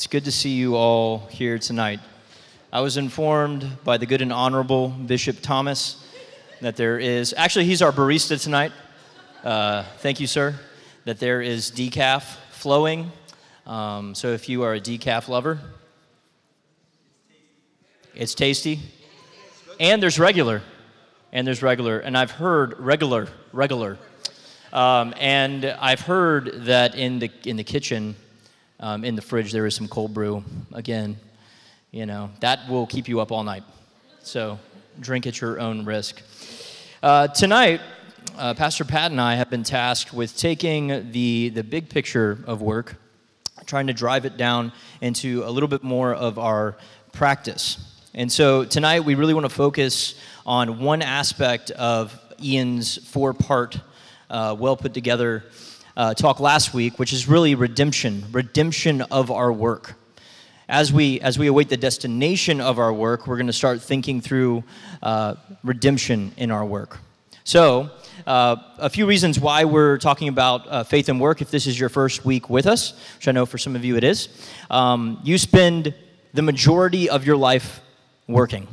It's good to see you all here tonight. I was informed by the good and honorable Bishop Thomas that there is, actually, he's our barista tonight. Uh, thank you, sir. That there is decaf flowing. Um, so if you are a decaf lover, it's tasty. And there's regular. And there's regular. And I've heard regular, regular. Um, and I've heard that in the, in the kitchen, um, in the fridge, there is some cold brew. Again, you know, that will keep you up all night. So drink at your own risk. Uh, tonight, uh, Pastor Pat and I have been tasked with taking the, the big picture of work, trying to drive it down into a little bit more of our practice. And so tonight, we really want to focus on one aspect of Ian's four part uh, well put together uh, talk last week, which is really redemption, redemption of our work. As we, as we await the destination of our work, we're going to start thinking through uh, redemption in our work. So, uh, a few reasons why we're talking about uh, faith and work, if this is your first week with us, which I know for some of you it is. Um, you spend the majority of your life working.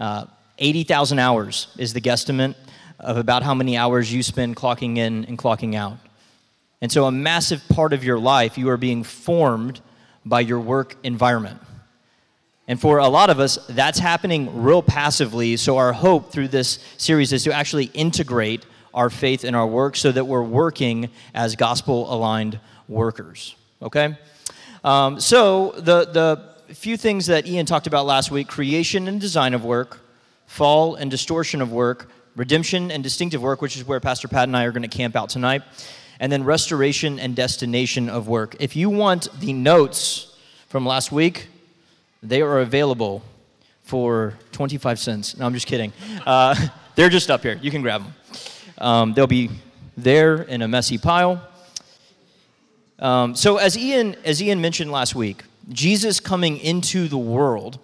Uh, 80,000 hours is the guesstimate of about how many hours you spend clocking in and clocking out. And so, a massive part of your life, you are being formed by your work environment. And for a lot of us, that's happening real passively. So, our hope through this series is to actually integrate our faith in our work so that we're working as gospel aligned workers. Okay? Um, so, the, the few things that Ian talked about last week creation and design of work, fall and distortion of work, redemption and distinctive work, which is where Pastor Pat and I are going to camp out tonight, and then restoration and destination of work. If you want the notes from last week, they are available for 25 cents. No, I'm just kidding. Uh, they're just up here. You can grab them. Um, they'll be there in a messy pile. Um, so, as Ian, as Ian mentioned last week, Jesus coming into the world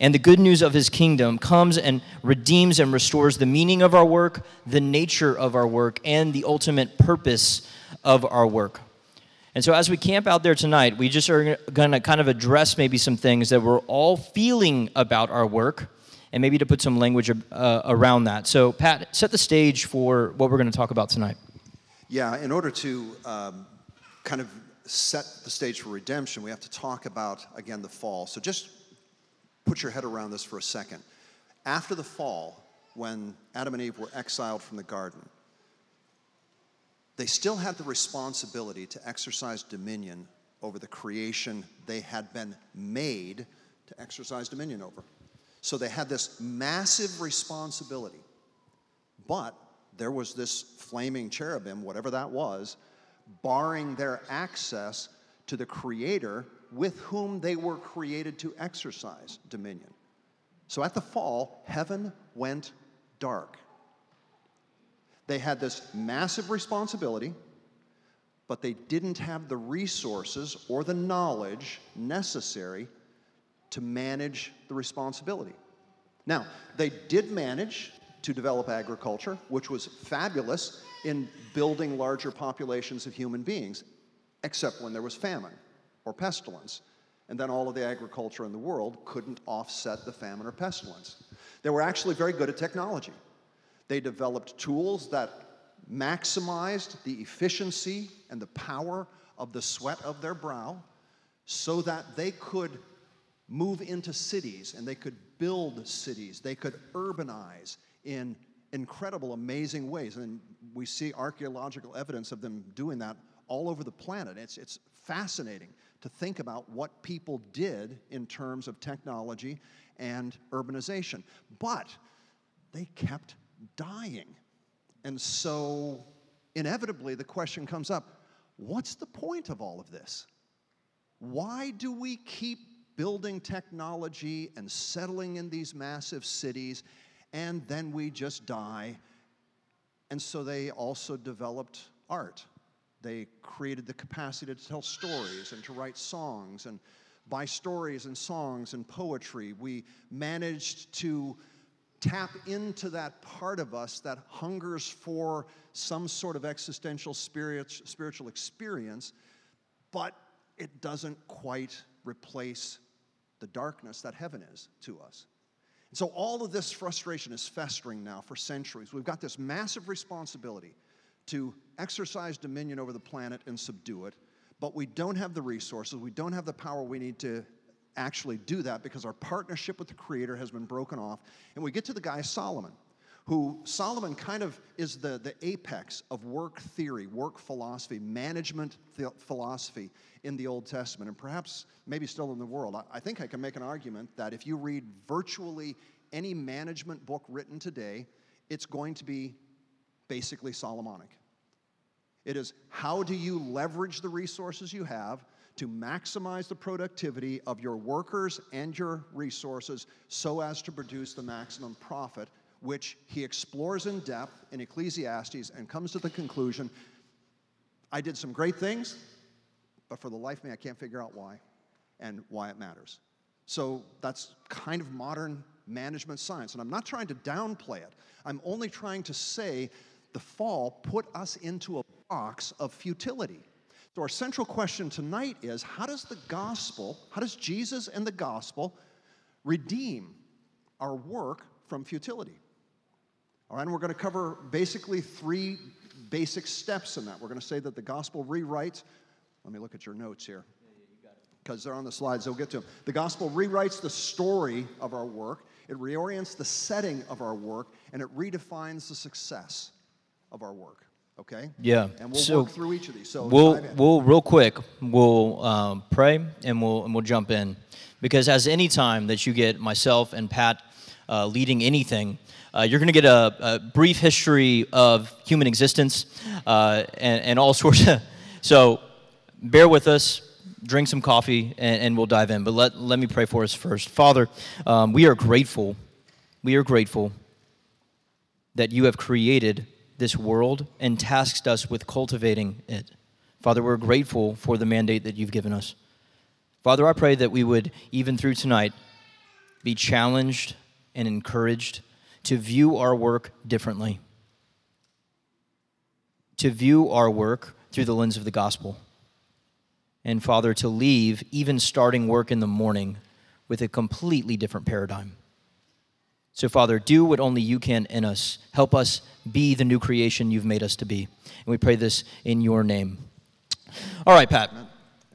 and the good news of his kingdom comes and redeems and restores the meaning of our work, the nature of our work, and the ultimate purpose of our work. And so, as we camp out there tonight, we just are going to kind of address maybe some things that we're all feeling about our work and maybe to put some language uh, around that. So, Pat, set the stage for what we're going to talk about tonight. Yeah, in order to um, kind of set the stage for redemption, we have to talk about, again, the fall. So, just put your head around this for a second. After the fall, when Adam and Eve were exiled from the garden, they still had the responsibility to exercise dominion over the creation they had been made to exercise dominion over. So they had this massive responsibility. But there was this flaming cherubim, whatever that was, barring their access to the Creator with whom they were created to exercise dominion. So at the fall, heaven went dark. They had this massive responsibility, but they didn't have the resources or the knowledge necessary to manage the responsibility. Now, they did manage to develop agriculture, which was fabulous in building larger populations of human beings, except when there was famine or pestilence. And then all of the agriculture in the world couldn't offset the famine or pestilence. They were actually very good at technology. They developed tools that maximized the efficiency and the power of the sweat of their brow so that they could move into cities and they could build cities. They could urbanize in incredible, amazing ways. And we see archaeological evidence of them doing that all over the planet. It's, it's fascinating to think about what people did in terms of technology and urbanization. But they kept dying. And so, inevitably, the question comes up what's the point of all of this? Why do we keep building technology and settling in these massive cities, and then we just die? And so, they also developed art they created the capacity to tell stories and to write songs. And by stories and songs and poetry, we managed to tap into that part of us that hungers for some sort of existential spirit, spiritual experience, but it doesn't quite replace the darkness that heaven is to us. And so all of this frustration is festering now for centuries. We've got this massive responsibility to exercise dominion over the planet and subdue it, but we don't have the resources, we don't have the power we need to actually do that because our partnership with the Creator has been broken off. And we get to the guy Solomon, who Solomon kind of is the, the apex of work theory, work philosophy, management philosophy in the Old Testament, and perhaps maybe still in the world. I, I think I can make an argument that if you read virtually any management book written today, it's going to be basically Solomonic. It is how do you leverage the resources you have to maximize the productivity of your workers and your resources so as to produce the maximum profit, which he explores in depth in Ecclesiastes and comes to the conclusion I did some great things, but for the life of me, I can't figure out why and why it matters. So that's kind of modern management science. And I'm not trying to downplay it, I'm only trying to say the fall put us into a box of futility. So, our central question tonight is how does the gospel, how does Jesus and the gospel redeem our work from futility? All right, and we're going to cover basically three basic steps in that. We're going to say that the gospel rewrites, let me look at your notes here because they're on the slides, they'll get to them. The gospel rewrites the story of our work, it reorients the setting of our work, and it redefines the success of our work. Okay? Yeah. And we'll So work through each of these. So we'll we'll real quick we'll um, pray and we'll and we'll jump in because as any time that you get myself and Pat uh, leading anything, uh, you're going to get a, a brief history of human existence uh, and, and all sorts of. So bear with us. Drink some coffee and, and we'll dive in. But let, let me pray for us first. Father, um, we are grateful. We are grateful that you have created this world and tasked us with cultivating it. Father, we're grateful for the mandate that you've given us. Father, I pray that we would, even through tonight, be challenged and encouraged to view our work differently, to view our work through the lens of the gospel. And Father, to leave even starting work in the morning with a completely different paradigm. So, Father, do what only you can in us. Help us be the new creation you've made us to be. And we pray this in your name. All right, Pat.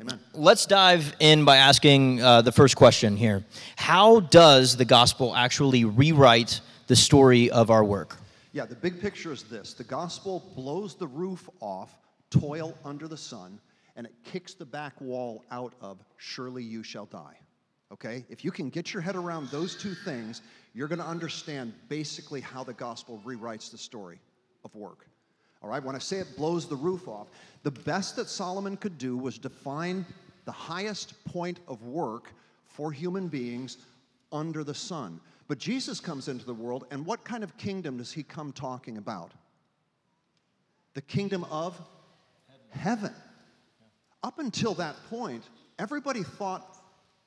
Amen. Let's dive in by asking uh, the first question here How does the gospel actually rewrite the story of our work? Yeah, the big picture is this the gospel blows the roof off, toil under the sun, and it kicks the back wall out of surely you shall die. Okay? If you can get your head around those two things, you're going to understand basically how the gospel rewrites the story of work. All right? When I say it blows the roof off, the best that Solomon could do was define the highest point of work for human beings under the sun. But Jesus comes into the world, and what kind of kingdom does he come talking about? The kingdom of heaven. Up until that point, everybody thought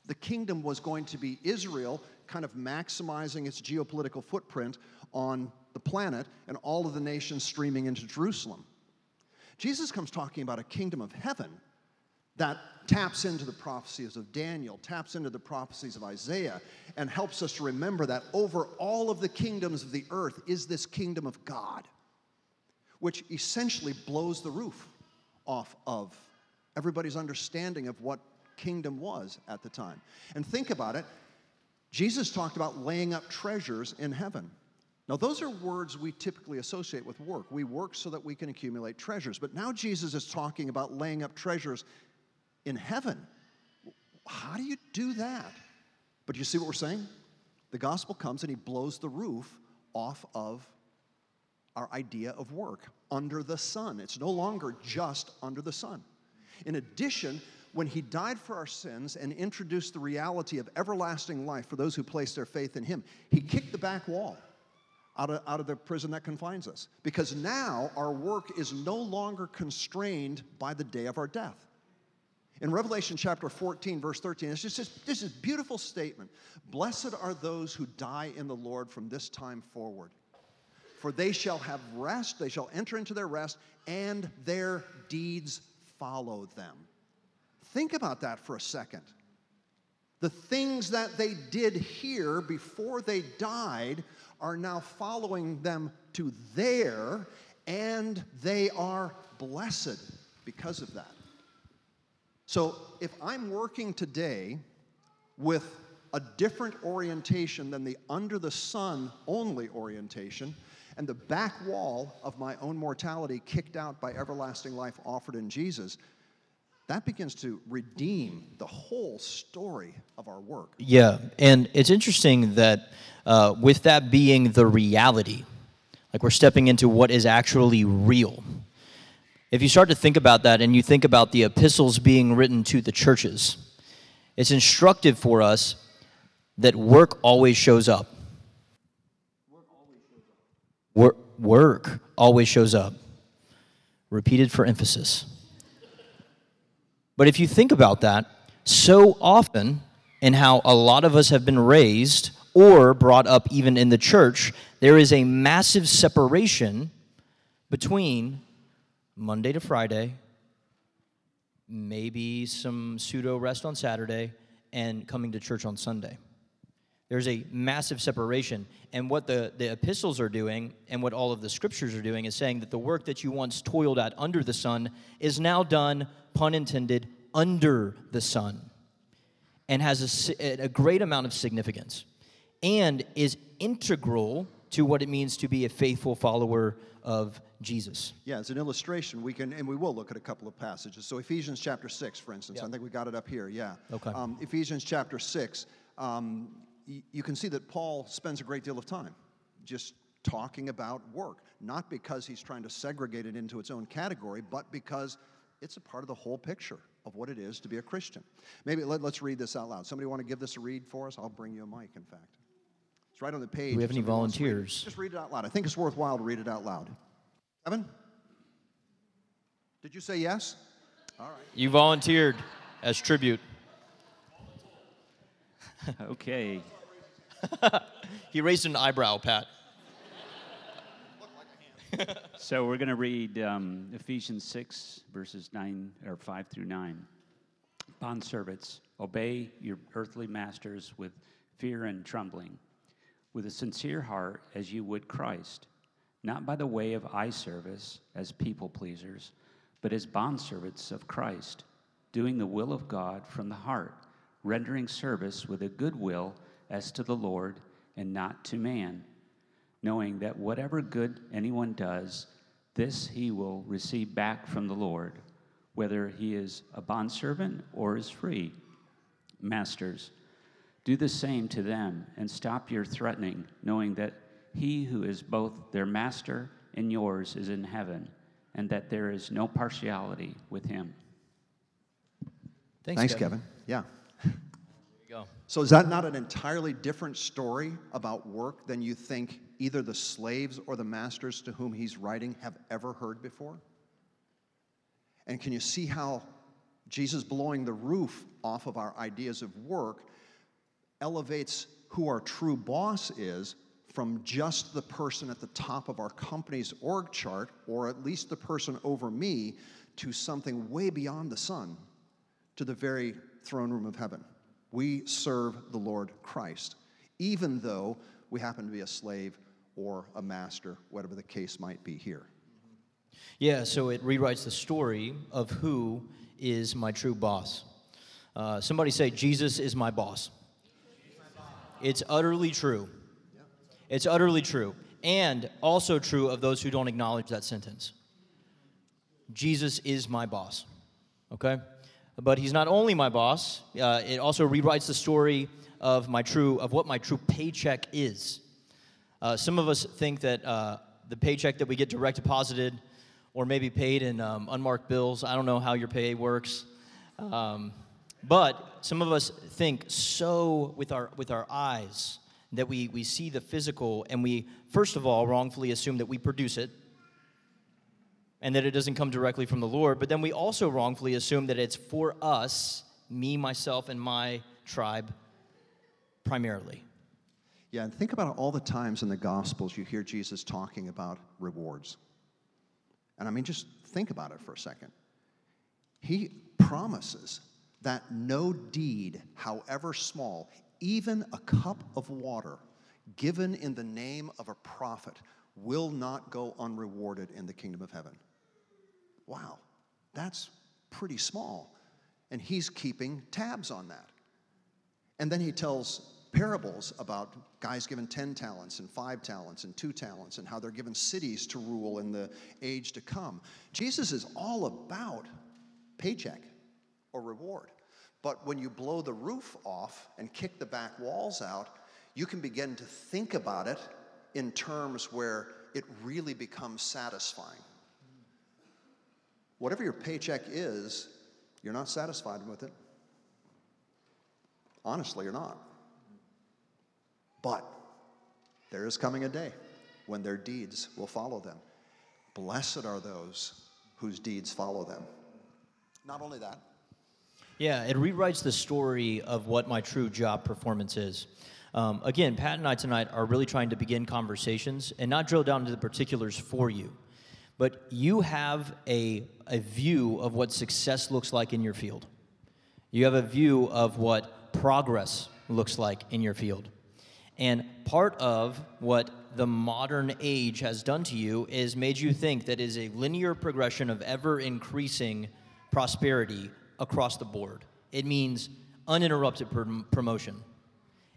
the kingdom was going to be Israel, kind of maximizing its geopolitical footprint on the planet, and all of the nations streaming into Jerusalem. Jesus comes talking about a kingdom of heaven that taps into the prophecies of Daniel, taps into the prophecies of Isaiah, and helps us to remember that over all of the kingdoms of the earth is this kingdom of God, which essentially blows the roof off of everybody's understanding of what kingdom was at the time. And think about it Jesus talked about laying up treasures in heaven. Now, those are words we typically associate with work. We work so that we can accumulate treasures. But now Jesus is talking about laying up treasures in heaven. How do you do that? But you see what we're saying? The gospel comes and he blows the roof off of our idea of work under the sun. It's no longer just under the sun. In addition, when he died for our sins and introduced the reality of everlasting life for those who place their faith in him, he kicked the back wall out of, out of the prison that confines us. Because now our work is no longer constrained by the day of our death. In Revelation chapter 14, verse 13, it's just this, is beautiful statement. Blessed are those who die in the Lord from this time forward. For they shall have rest, they shall enter into their rest, and their deeds follow them. Think about that for a second. The things that they did here before they died are now following them to there, and they are blessed because of that. So if I'm working today with a different orientation than the under the sun only orientation, and the back wall of my own mortality kicked out by everlasting life offered in Jesus, that begins to redeem the whole story of our work. Yeah, and it's interesting that uh, with that being the reality, like we're stepping into what is actually real. If you start to think about that and you think about the epistles being written to the churches, it's instructive for us that work always shows up. Work, work always shows up. Repeated for emphasis. But if you think about that, so often in how a lot of us have been raised or brought up even in the church, there is a massive separation between Monday to Friday, maybe some pseudo rest on Saturday, and coming to church on Sunday. There's a massive separation. And what the, the epistles are doing and what all of the scriptures are doing is saying that the work that you once toiled at under the sun is now done, pun intended, under the sun and has a, a great amount of significance and is integral to what it means to be a faithful follower of Jesus. Yeah, as an illustration, we can, and we will look at a couple of passages. So, Ephesians chapter 6, for instance, I think we got it up here, yeah. Okay. Um, Ephesians chapter 6, um, you can see that Paul spends a great deal of time just talking about work, not because he's trying to segregate it into its own category, but because it's a part of the whole picture of what it is to be a Christian. Maybe let, us read this out loud. Somebody want to give this a read for us? I'll bring you a mic, in fact. It's right on the page. Do we have any to read volunteers? Just read it out loud. I think it's worthwhile to read it out loud. Evan? Did you say yes? All right. You volunteered as tribute. Okay. He raised an eyebrow, Pat. So we're going to read um, Ephesians 6, verses 9 or 5 through 9. Bondservants, obey your earthly masters with fear and trembling, with a sincere heart as you would Christ, not by the way of eye service as people pleasers, but as bondservants of Christ, doing the will of God from the heart, rendering service with a good will as to the Lord and not to man knowing that whatever good anyone does, this he will receive back from the Lord, whether he is a bondservant or is free. Masters, do the same to them and stop your threatening, knowing that he who is both their master and yours is in heaven, and that there is no partiality with him. Thanks, Thanks, Kevin. Kevin. Yeah. So is that not an entirely different story about work than you think either the slaves or the masters to whom he's writing have ever heard before? And can you see how Jesus blowing the roof off of our ideas of work elevates who our true boss is from just the person at the top of our company's org chart, or at least the person over me, to something way beyond the sun, to the very throne room of heaven. We serve the Lord Christ, even though we happen to be a slave or a master, whatever the case might be here. Yeah, so it rewrites the story of who is my true boss. Uh, somebody say, Jesus is my boss. It's utterly true. It's utterly true. And also true of those who don't acknowledge that sentence. Jesus is my boss. Okay? But he's not only my boss, uh, it also rewrites the story of my true of what my true paycheck is. Uh, some of us think that uh, the paycheck that we get direct deposited or maybe paid in um, unmarked bills, I don't know how your pay works. Um, but some of us think so with our, with our eyes that we, we see the physical and we, first of all, wrongfully assume that we produce it and that it doesn't come directly from the Lord. But then we also wrongfully assume that it's for us, me, myself, and my tribe primarily. Yeah, and think about all the times in the Gospels you hear Jesus talking about rewards. And I mean, just think about it for a second. He promises that no deed, however small, even a cup of water given in the name of a prophet, will not go unrewarded in the kingdom of heaven. Wow, that's pretty small. And he's keeping tabs on that. And then he tells parables about guys given 10 talents and 5 talents and 2 talents and how they're given cities to rule in the age to come. Jesus is all about paycheck or reward. But when you blow the roof off and kick the back walls out, you can begin to think about it in terms where it really becomes satisfying. Whatever your paycheck is, you're not satisfied with it. Honestly, you're not. But there is coming a day when their deeds will follow them. Blessed are those whose deeds follow them. Not only that, Yeah, it rewrites the story of what my true job performance is. Um, again, Pat and I tonight are really trying to begin conversations and not drill down to the particulars for you, but you have a, a view of what success looks like in your field. You have a view of what progress looks like in your field. And part of what the modern age has done to you is made you think that is a linear progression of ever increasing prosperity across the board. It means uninterrupted prom- promotion.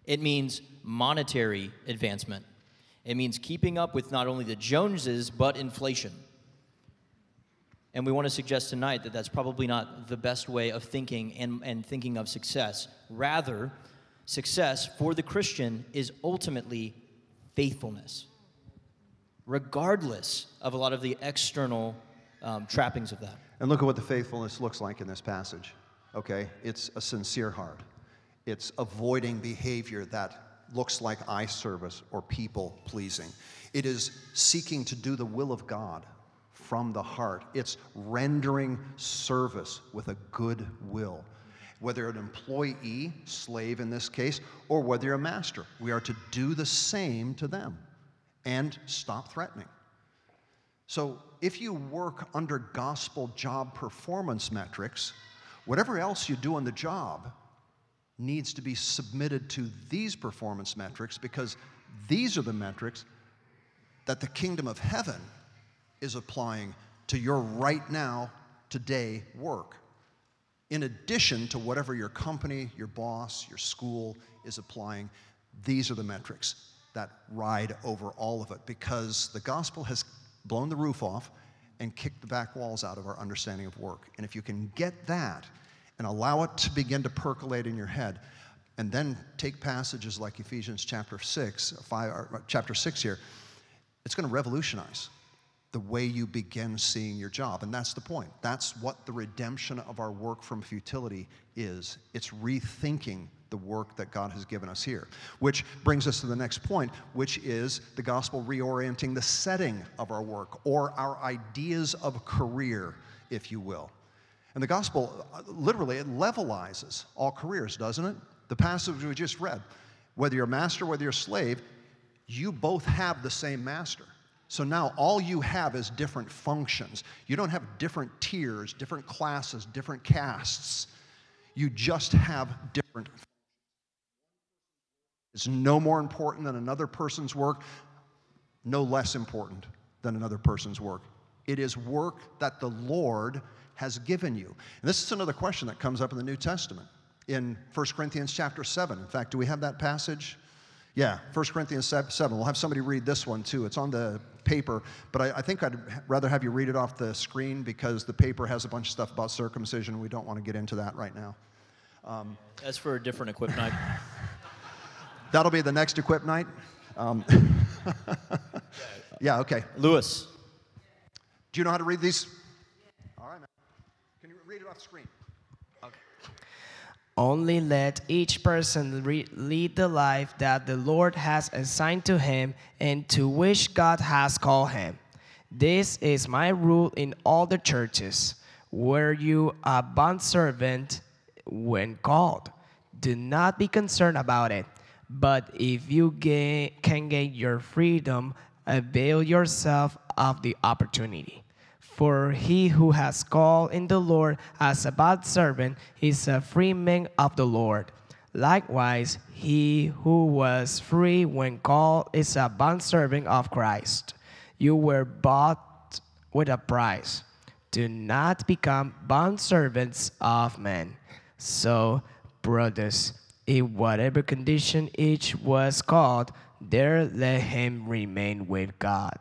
It means monetary advancement. It means keeping up with not only the Joneses, but inflation. And we want to suggest tonight that that's probably not the best way of thinking and, and thinking of success. Rather, success for the Christian is ultimately faithfulness, regardless of a lot of the external um, trappings of that. And look at what the faithfulness looks like in this passage. Okay? It's a sincere heart, it's avoiding behavior that looks like eye service or people pleasing. It is seeking to do the will of God from the heart. It's rendering service with a good will. Whether you're an employee, slave in this case, or whether you're a master, we are to do the same to them and stop threatening. So if you work under gospel job performance metrics, whatever else you do on the job needs to be submitted to these performance metrics because these are the metrics that the kingdom of heaven is applying to your right now, today work. In addition to whatever your company, your boss, your school is applying, these are the metrics that ride over all of it because the gospel has blown the roof off and kicked the back walls out of our understanding of work. And if you can get that and allow it to begin to percolate in your head, and then take passages like Ephesians chapter 6, five, or uh, chapter 6 here, it's going to revolutionize the way you begin seeing your job. And that's the point. That's what the redemption of our work from futility is. It's rethinking the work that God has given us here. Which brings us to the next point, which is the gospel reorienting the setting of our work or our ideas of career, if you will. And the gospel uh, literally it levelizes all careers, doesn't it? The passage we just read, whether you're a master, whether you're a slave, you both have the same master. So now all you have is different functions. You don't have different tiers, different classes, different castes. You just have different. It's no more important than another person's work, no less important than another person's work. It is work that the Lord has given you. And this is another question that comes up in the New Testament in 1 Corinthians chapter 7. In fact, do we have that passage? Yeah, 1 Corinthians 7. We'll have somebody read this one too. It's on the paper, but I, I, think I'd rather have you read it off the screen because the paper has a bunch of stuff about circumcision. We don't want to get into that right now. Um, That's for a different equip night. That'll be the next equip night. Um, yeah, okay. Lewis. Do you know how to read these? All right, man. Can you read it off the screen? Only let each person re- lead the life that the Lord has assigned to him and to which God has called him. This is my rule in all the churches. Were you a bondservant when called? Do not be concerned about it. But if you gain, can gain your freedom, avail yourself of the opportunity. For he who has called in the Lord as a bad servant is a free man of the Lord. Likewise, he who was free when called is a bondservant of Christ. You were bought with a price. Do not become bondservants of men. So, brothers, in whatever condition each was called, there let him remain with God.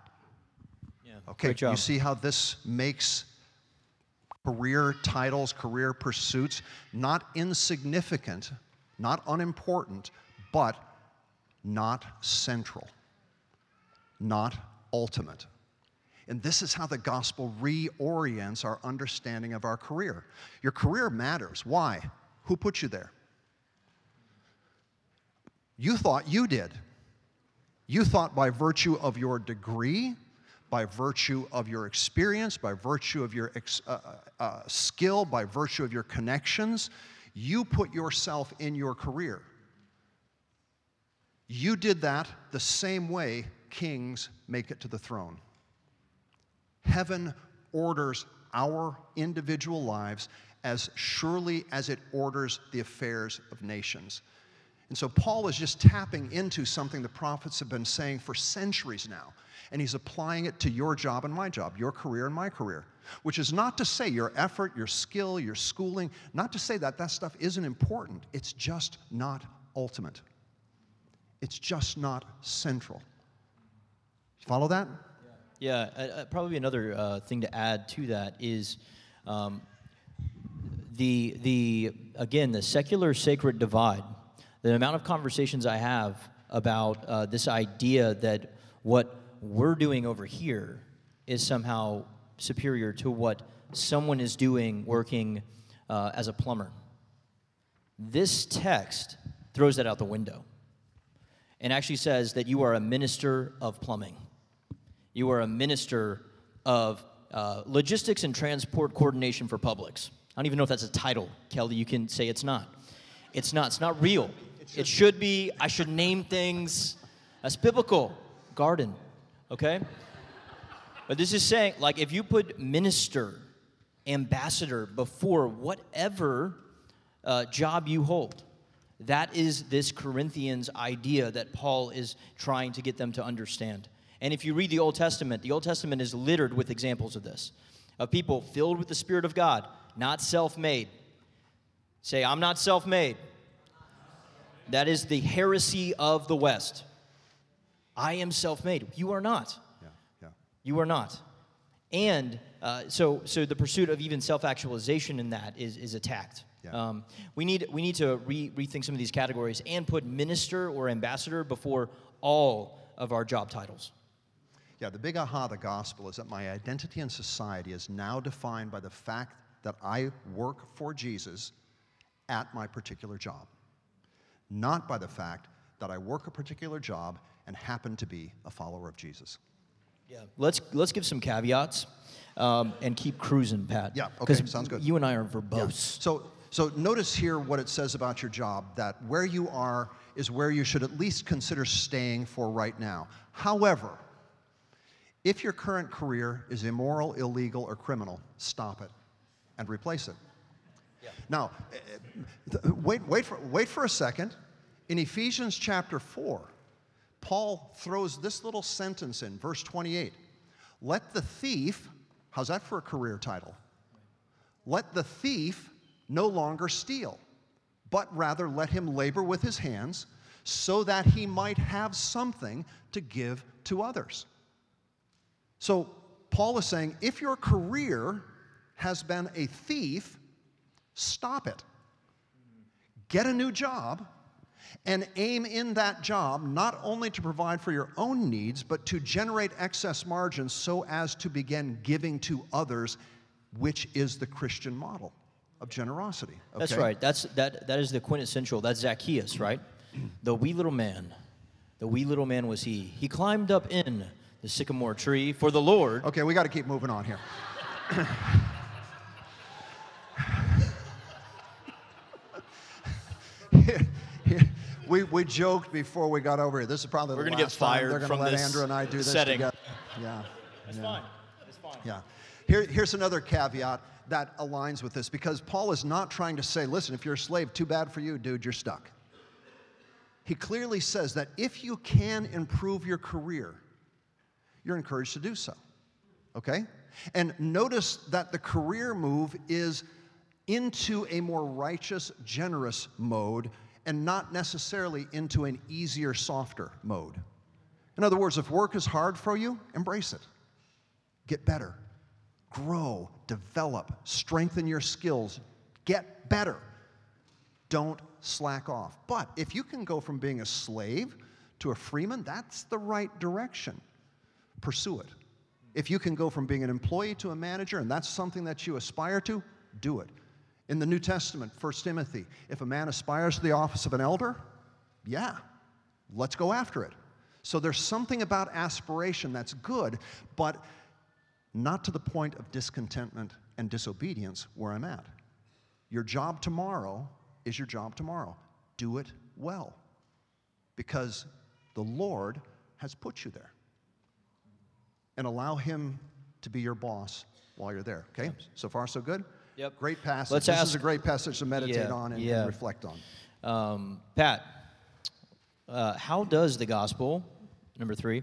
Okay, you see how this makes career titles, career pursuits not insignificant, not unimportant, but not central, not ultimate. And this is how the gospel reorients our understanding of our career. Your career matters. Why? Who put you there? You thought you did. You thought by virtue of your degree, by virtue of your experience, by virtue of your ex- uh, uh, uh, skill, by virtue of your connections, you put yourself in your career. You did that the same way kings make it to the throne. Heaven orders our individual lives as surely as it orders the affairs of nations. And so Paul is just tapping into something the prophets have been saying for centuries now. And he's applying it to your job and my job, your career and my career. Which is not to say your effort, your skill, your schooling, not to say that that stuff isn't important. It's just not ultimate. It's just not central. Follow that? Yeah, uh, uh, probably another uh, thing to add to that is um, the the again the secular sacred divide. The amount of conversations I have about uh, this idea that what we're doing over here is somehow superior to what someone is doing working uh, as a plumber. This text throws that out the window and actually says that you are a minister of plumbing. You are a minister of uh, logistics and transport coordination for Publix. I don't even know if that's a title, Kelly. You can say it's not. It's not. It's not real. It should be. I should name things. That's biblical. Garden. Okay? But this is saying, like, if you put minister, ambassador before whatever uh, job you hold, that is this Corinthians idea that Paul is trying to get them to understand. And if you read the Old Testament, the Old Testament is littered with examples of this of people filled with the Spirit of God, not self made. Say, I'm not self made. That is the heresy of the West. I am self made. You are not. Yeah, yeah. You are not. And uh, so, so the pursuit of even self-actualization in that is, is attacked. Yeah. Um, we need we need to re- rethink some of these categories and put minister or ambassador before all of our job titles. Yeah, the big aha of the gospel is that my identity in society is now defined by the fact that I work for Jesus at my particular job, not by the fact that I work a particular job and happen to be a follower of Jesus. Yeah. Let's let's give some caveats um, and keep cruising, Pat. Yeah, okay, sounds good. You and I are verbose. So, so notice here what it says about your job that where you are is where you should at least consider staying for right now. However, if your current career is immoral, illegal, or criminal, stop it and replace it. Now, eh, eh, wait, wait, for, wait for a second. In Ephesians chapter 4, Paul throws this little sentence in, verse 28. Let the thief, how's that for a career title? Let the thief no longer steal, but rather let him labor with his hands so that he might have something to give to others. So, Paul is saying if your career has been a thief, stop it. Get a new job and aim in that job not only to provide for your own needs, but to generate excess margins so as to begin giving to others, which is the Christian model of generosity. That's okay? right. That's that that is the quintessential. That's Zacchaeus, right? The wee little man. The wee little man was he. He climbed up in the sycamore tree for the Lord. Okay, we got to keep moving on here. we, we joked before we got over here. This is probably We're the gonna get last time fired they're going from to let this Andrew and I do this setting. together. Yeah. That's yeah. fine. That's fine. Yeah. Here, here's another caveat that aligns with this because Paul is not trying to say, listen, if you're a slave, too bad for you, dude, you're stuck. He clearly says that if you can improve your career, you're encouraged to do so. Okay? And notice that the career move is into a more righteous, generous mode and not necessarily into an easier, softer mode. In other words, if work is hard for you, embrace it. Get better, grow, develop, strengthen your skills, get better. Don't slack off. But if you can go from being a slave to a freeman, that's the right direction. Pursue it. If you can go from being an employee to a manager and that's something that you aspire to, do it. In the New Testament, 1 Timothy, if a man aspires to the office of an elder, yeah, let's go after it. So there's something about aspiration that's good, but not to the point of discontentment and disobedience where I'm at. Your job tomorrow is your job tomorrow. Do it well because the Lord has put you there. And allow Him to be your boss while you're there. Okay? So far, so good? Yep. Great passage. Let's this ask- is a great passage to meditate Yeah, on and, and reflect on. Um, Pat, uh, how does the gospel, number three,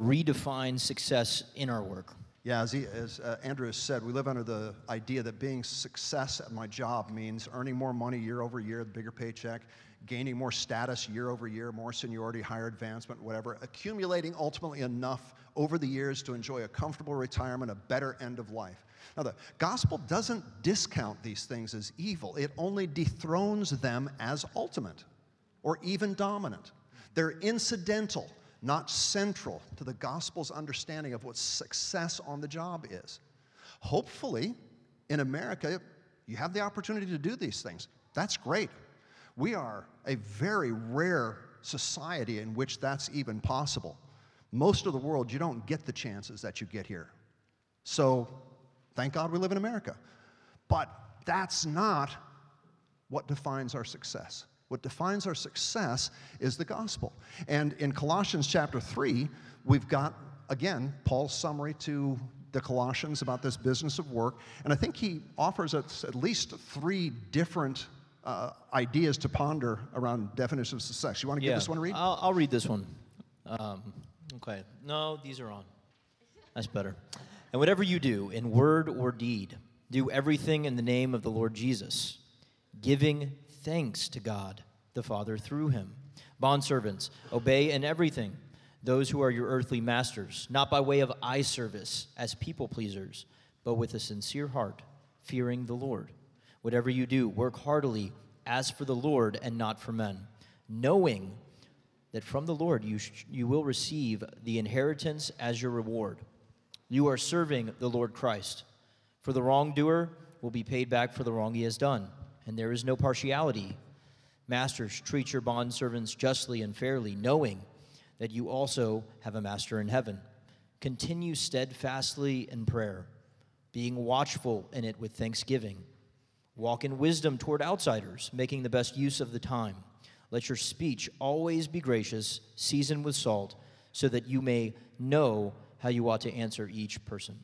redefine success in our work? Yeah, as, he, as uh, Andrew has said, we live under the idea that being success at my job means earning more money year over year, the bigger paycheck, gaining more status year over year, more seniority, higher advancement, whatever, accumulating ultimately enough over the years to enjoy a comfortable retirement, a better end of life. Now, the gospel doesn't discount these things as evil, it only dethrones them as ultimate or even dominant. They're incidental, not central to the gospel's understanding of what success on the job is. Hopefully, in America, you have the opportunity to do these things. That's great. We are a very rare society in which that's even possible. Most of the world, you don't get the chances that you get here. So, thank God we live in America. But that's not what defines our success. What defines our success is the gospel. And in Colossians chapter 3, we've got, again, Paul's summary to the Colossians about this business of work. And I think he offers us at least three different uh, ideas to ponder around definition of success. You want to give this one a read? I'll, I'll read this one. Um, okay. No, these are on. That's better. And whatever you do, in word or deed, do everything in the name of the Lord Jesus, giving thanks to God the Father through him. Bondservants, obey in everything those who are your earthly masters, not by way of eye service as people pleasers, but with a sincere heart, fearing the Lord. Whatever you do, work heartily as for the Lord and not for men, knowing that from the Lord you, sh- you will receive the inheritance as your reward. You are serving the Lord Christ. For the wrongdoer will be paid back for the wrong he has done, and there is no partiality. Masters, treat your bondservants justly and fairly, knowing that you also have a master in heaven. Continue steadfastly in prayer, being watchful in it with thanksgiving. Walk in wisdom toward outsiders, making the best use of the time. Let your speech always be gracious, seasoned with salt, so that you may know how you ought to answer each person.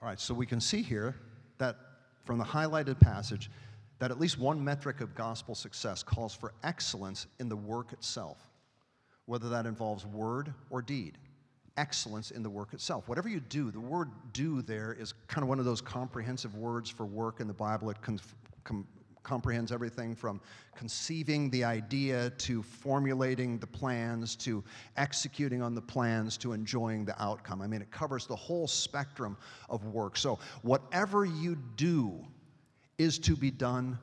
All right, so we can see here that from the highlighted passage, that at least one metric of gospel success calls for excellence in the work itself, whether that involves word or deed. Excellence in the work itself. Whatever you do, the word do there is kind of one of those comprehensive words for work in the Bible. It com- comprehends everything from conceiving the idea to formulating the plans to executing on the plans to enjoying the outcome. I mean, it covers the whole spectrum of work. So, whatever you do is to be done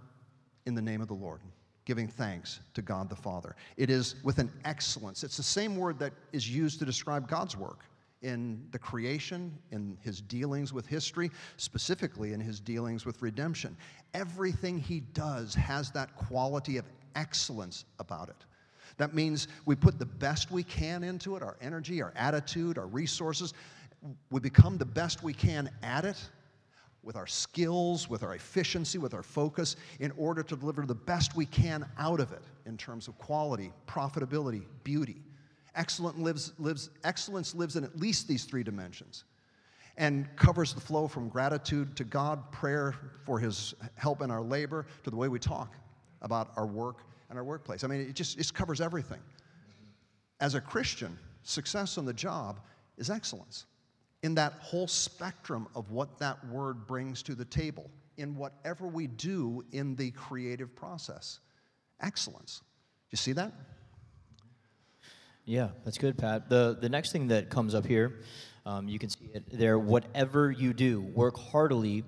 in the name of the Lord, giving thanks to God the Father. It is with an excellence. It's the same word that is used to describe God's work in the creation, in his dealings with history, specifically in his dealings with redemption. Everything he does has that quality of excellence about it. That means we put the best we can into it our energy, our attitude, our resources. We become the best we can at it with our skills, with our efficiency, with our focus, in order to deliver the best we can out of it in terms of quality, profitability, beauty. Excellent lives, lives, excellence lives in at least these three dimensions. and covers the flow from gratitude to God, prayer for His help in our labor, to the way we talk about our work and our workplace. I mean, it just it covers everything. As a Christian, success on the job is excellence in that whole spectrum of what that word brings to the table, in whatever we do in the creative process. Excellence. You see that? Yeah, that's good, Pat. The, the next thing that comes up here, um, you can see it there. Whatever you do, work heartily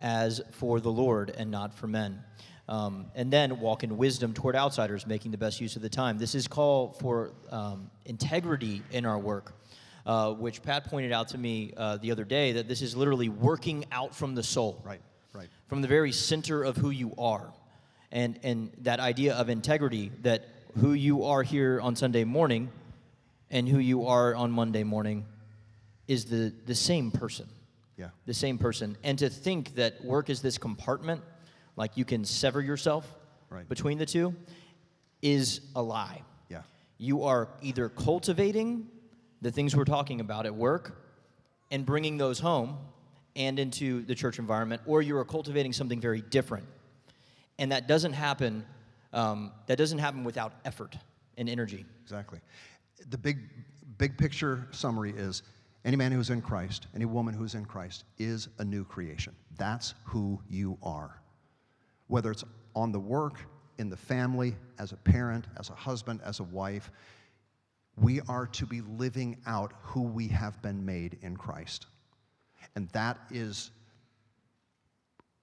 as for the Lord and not for men. Um, and then walk in wisdom toward outsiders, making the best use of the time. This is call for um, integrity in our work, uh, which Pat pointed out to me uh, the other day that this is literally working out from the soul. Right, right. From the very center of who you are. And, and that idea of integrity that who you are here on Sunday morning and who you are on Monday morning is the, the same person. Yeah. The same person. And to think that work is this compartment, like you can sever yourself Right. between the two, is a lie. Yeah. You are either cultivating the things we're talking about at work and bringing those home and into the church environment, or you are cultivating something very different. And that doesn't happen. Um, that doesn't happen without effort and energy. Exactly. The big, big picture summary is any man who's in Christ, any woman who's in Christ is a new creation. That's who you are. Whether it's on the work, in the family, as a parent, as a husband, as a wife, we are to be living out who we have been made in Christ. And that is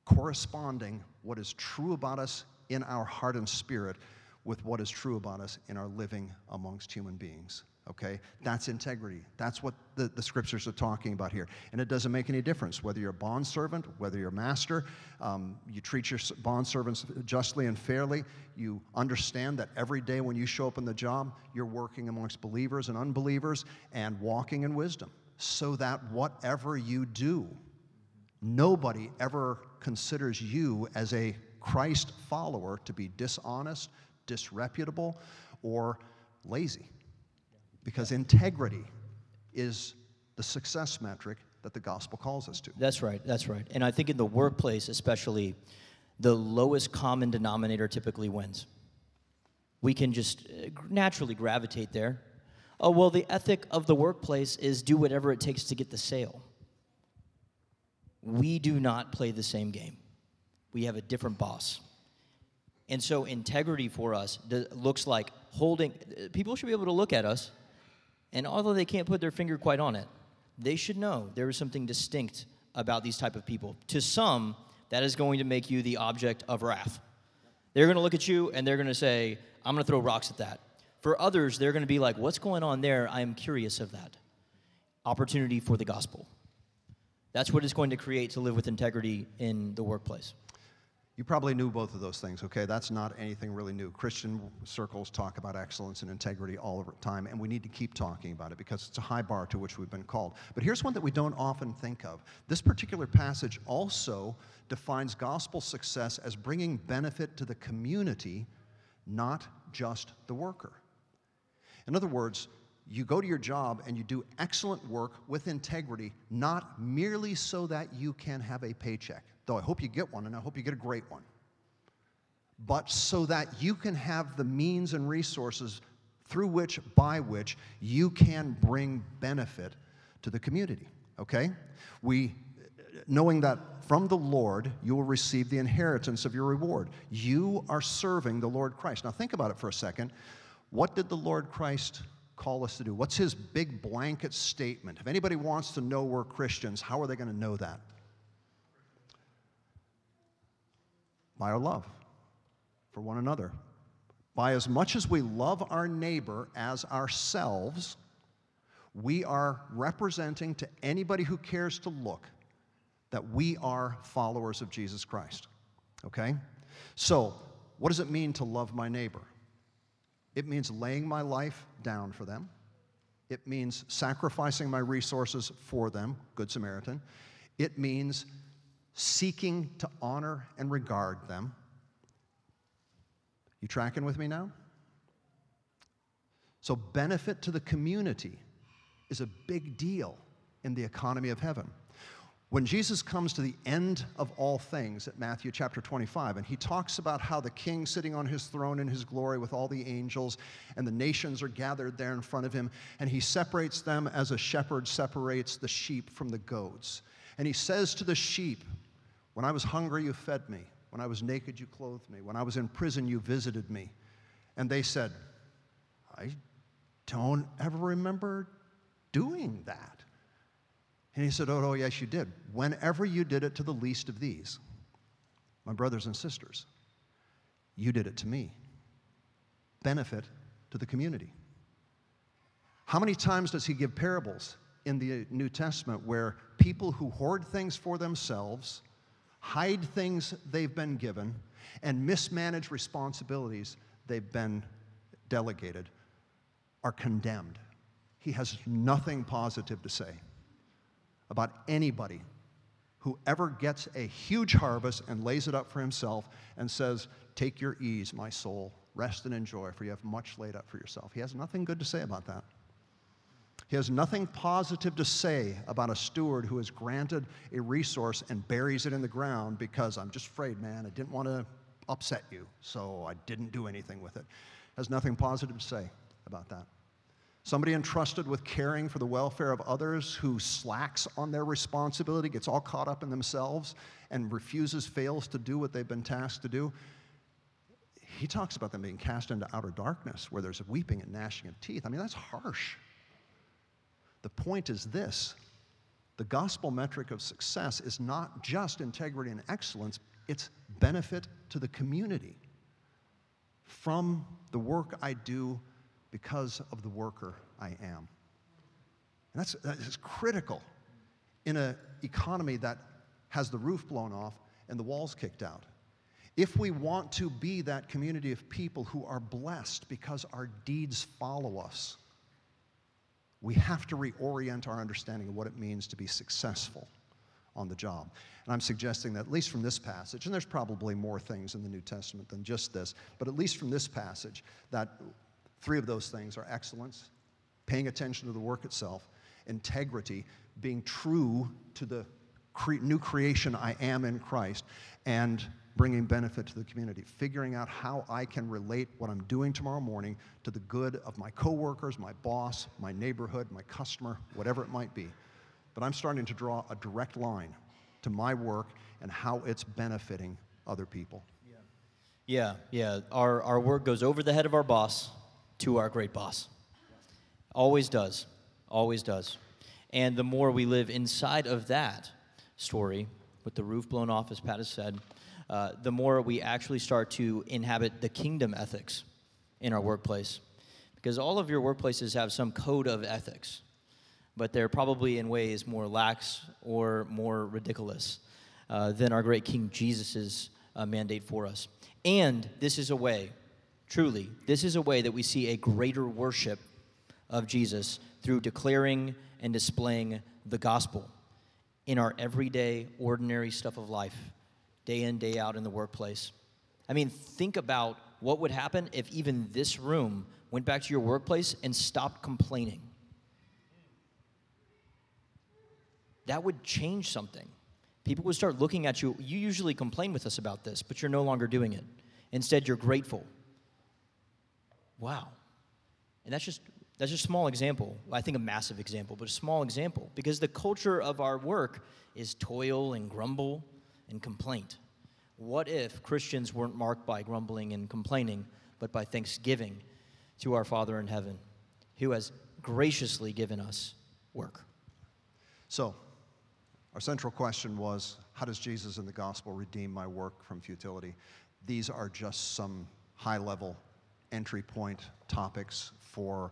corresponding what is true about us in our heart and spirit with what is true about us in our living amongst human beings. Okay? That's integrity. That's what the, the scriptures are talking about here. And it doesn't make any difference whether you're a bondservant, whether you're a master. Um, you treat your bondservants justly and fairly. You understand that every day when you show up in the job, you're working amongst believers and unbelievers and walking in wisdom so that whatever you do, Nobody ever considers you as a Christ follower to be dishonest, disreputable, or lazy. Because integrity is the success metric that the gospel calls us to. That's right. That's right. And I think in the workplace, especially, the lowest common denominator typically wins. We can just uh, naturally gravitate there. Oh, well, the ethic of the workplace is do whatever it takes to get the sale. We do not play the same game. We have a different boss. And so integrity for us looks like holding, people should be able to look at us, and although they can't put their finger quite on it, they should know there is something distinct about these type of people. To some, that is going to make you the object of wrath. They're going to look at you and they're going to say, I'm going to throw rocks at that. For others, they're going to be like, What's going on there? I am curious of that. Opportunity for the gospel. That's what it's going to create to live with integrity in the workplace. You probably knew both of those things, okay? That's not anything really new. Christian circles talk about excellence and integrity all the time, and we need to keep talking about it because it's a high bar to which we've been called. But here's one that we don't often think of. This particular passage also defines gospel success as bringing benefit to the community, not just the worker. In other words, you go to your job and you do excellent work with integrity, not merely so that you can have a paycheck, though I hope you get one and I hope you get a great one, but so that you can have the means and resources through which, by which, you can bring benefit to the community. Okay? We, knowing that from the Lord you will receive the inheritance of your reward. You are serving the Lord Christ. Now think about it for a second. What did the Lord Christ call us to do? What's his big blanket statement? If anybody wants to know we're Christians, how are they going to know that? By our love for one another. By as much as we love our neighbor as ourselves, we are representing to anybody who cares to look that we are followers of Jesus Christ. Okay? So, what does it mean to love my neighbor? It means laying my life down for them. It means sacrificing my resources for them, Good Samaritan. It means seeking to honor and regard them. You tracking with me now? So, benefit to the community is a big deal in the economy of heaven. When Jesus comes to the end of all things at Matthew chapter 25, and he talks about how the king sitting on his throne in his glory with all the angels, and the nations are gathered there in front of him, and he separates them as a shepherd separates the sheep from the goats. And he says to the sheep, When I was hungry, you fed me. When I was naked, you clothed me. When I was in prison, you visited me. And they said, I don't ever remember doing that. And he said, Oh, oh, yes, you did. Whenever you did it to the least of these, my brothers and sisters, you did it to me. Benefit to the community. How many times does he give parables in the New Testament where people who hoard things for themselves, hide things they've been given, and mismanage responsibilities they've been delegated are condemned? He has nothing positive to say about anybody who ever gets a huge harvest and lays it up for himself and says, Take your ease, my soul, rest and enjoy, for you have much laid up for yourself. He has nothing good to say about that. He has nothing positive to say about a steward who is granted a resource and buries it in the ground because I'm just afraid, man, I didn't want to upset you, so I didn't do anything with it. Has nothing positive to say about that. Somebody entrusted with caring for the welfare of others who slacks on their responsibility, gets all caught up in themselves, and refuses, fails to do what they've been tasked to do. He talks about them being cast into outer darkness where there's weeping and gnashing of teeth. I mean, that's harsh. The point is this the gospel metric of success is not just integrity and excellence, it's benefit to the community from the work I do because of the worker I am. And that's, that's critical in an economy that has the roof blown off and the walls kicked out. If we want to be that community of people who are blessed because our deeds follow us, we have to reorient our understanding of what it means to be successful on the job. And I'm suggesting that, at least from this passage, and there's probably more things in the New Testament than just this, but at least from this passage, that Three of those things are excellence, paying attention to the work itself, integrity, being true to the cre- new creation I am in Christ, and bringing benefit to the community, figuring out how I can relate what I'm doing tomorrow morning to the good of my coworkers, my boss, my neighborhood, my customer, whatever it might be. But I'm starting to draw a direct line to my work and how it's benefiting other people. Yeah, yeah. Our, our work goes over the head of our boss to our great boss. Always does. Always does. And the more we live inside of that story, with the roof blown off, as Pat has said, uh, the more we actually start to inhabit the kingdom ethics in our workplace. Because all of your workplaces have some code of ethics, but they're probably in ways more lax or more ridiculous uh, than our great King Jesus' uh, mandate for us. And this is a way Truly, this is a way that we see a greater worship of Jesus through declaring and displaying the gospel in our everyday, ordinary stuff of life, day in, day out in the workplace. I mean, think about what would happen if even this room went back to your workplace and stopped complaining. That would change something. People would start looking at you. You usually complain with us about this, but you're no longer doing it. Instead, you're grateful Wow. And that's just that's just a small example. I think a massive example, but a small example because the culture of our work is toil and grumble and complaint. What if Christians weren't marked by grumbling and complaining, but by thanksgiving to our Father in heaven, who has graciously given us work? So, our central question was how does Jesus in the gospel redeem my work from futility? These are just some high level entry point topics for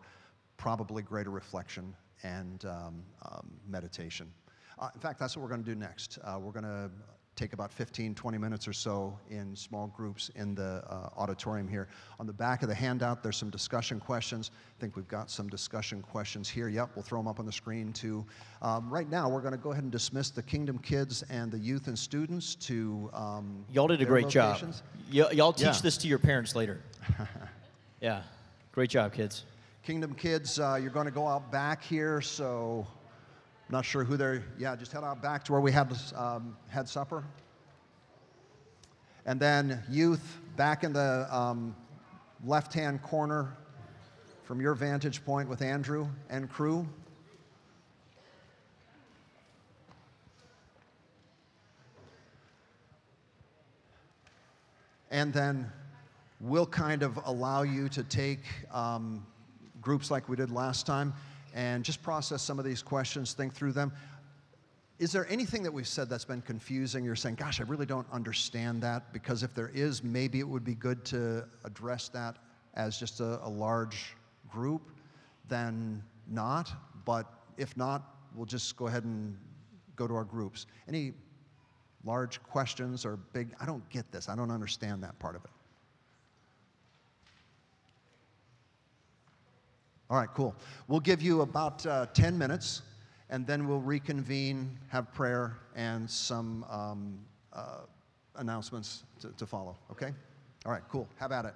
probably greater reflection and um, um, meditation. Uh, in fact, that's what we're going to do next. Uh, we're going to take about 15, 20 minutes or so in small groups in the uh, auditorium here. On the back of the handout, there's some discussion questions. I think we've got some discussion questions here. Yep, we'll throw them up on the screen too. Um, right now, we're going to go ahead and dismiss the Kingdom kids and the youth and students to. Um, y'all did a great locations. job. Y- y'all teach Yeah. this to your parents later. yeah, great job, kids. Kingdom kids, uh, you're going to go out back here, so Not sure who they're, yeah, just head out back to where we had, um, had supper. And then youth back in the um, left hand corner from your vantage point with Andrew and crew. And then we'll kind of allow you to take um, groups like we did last time and just process some of these questions, think through them. Is there anything that we've said that's been confusing? You're saying, gosh, I really don't understand that. Because if there is, maybe it would be good to address that as just a, a large group, then not. But if not, we'll just go ahead and go to our groups. Any large questions or big, I don't get this, I don't understand that part of it. All right, cool. We'll give you about uh, 10 minutes, and then we'll reconvene, have prayer, and some um, uh, announcements to, to follow, okay? All right, cool. Have at it.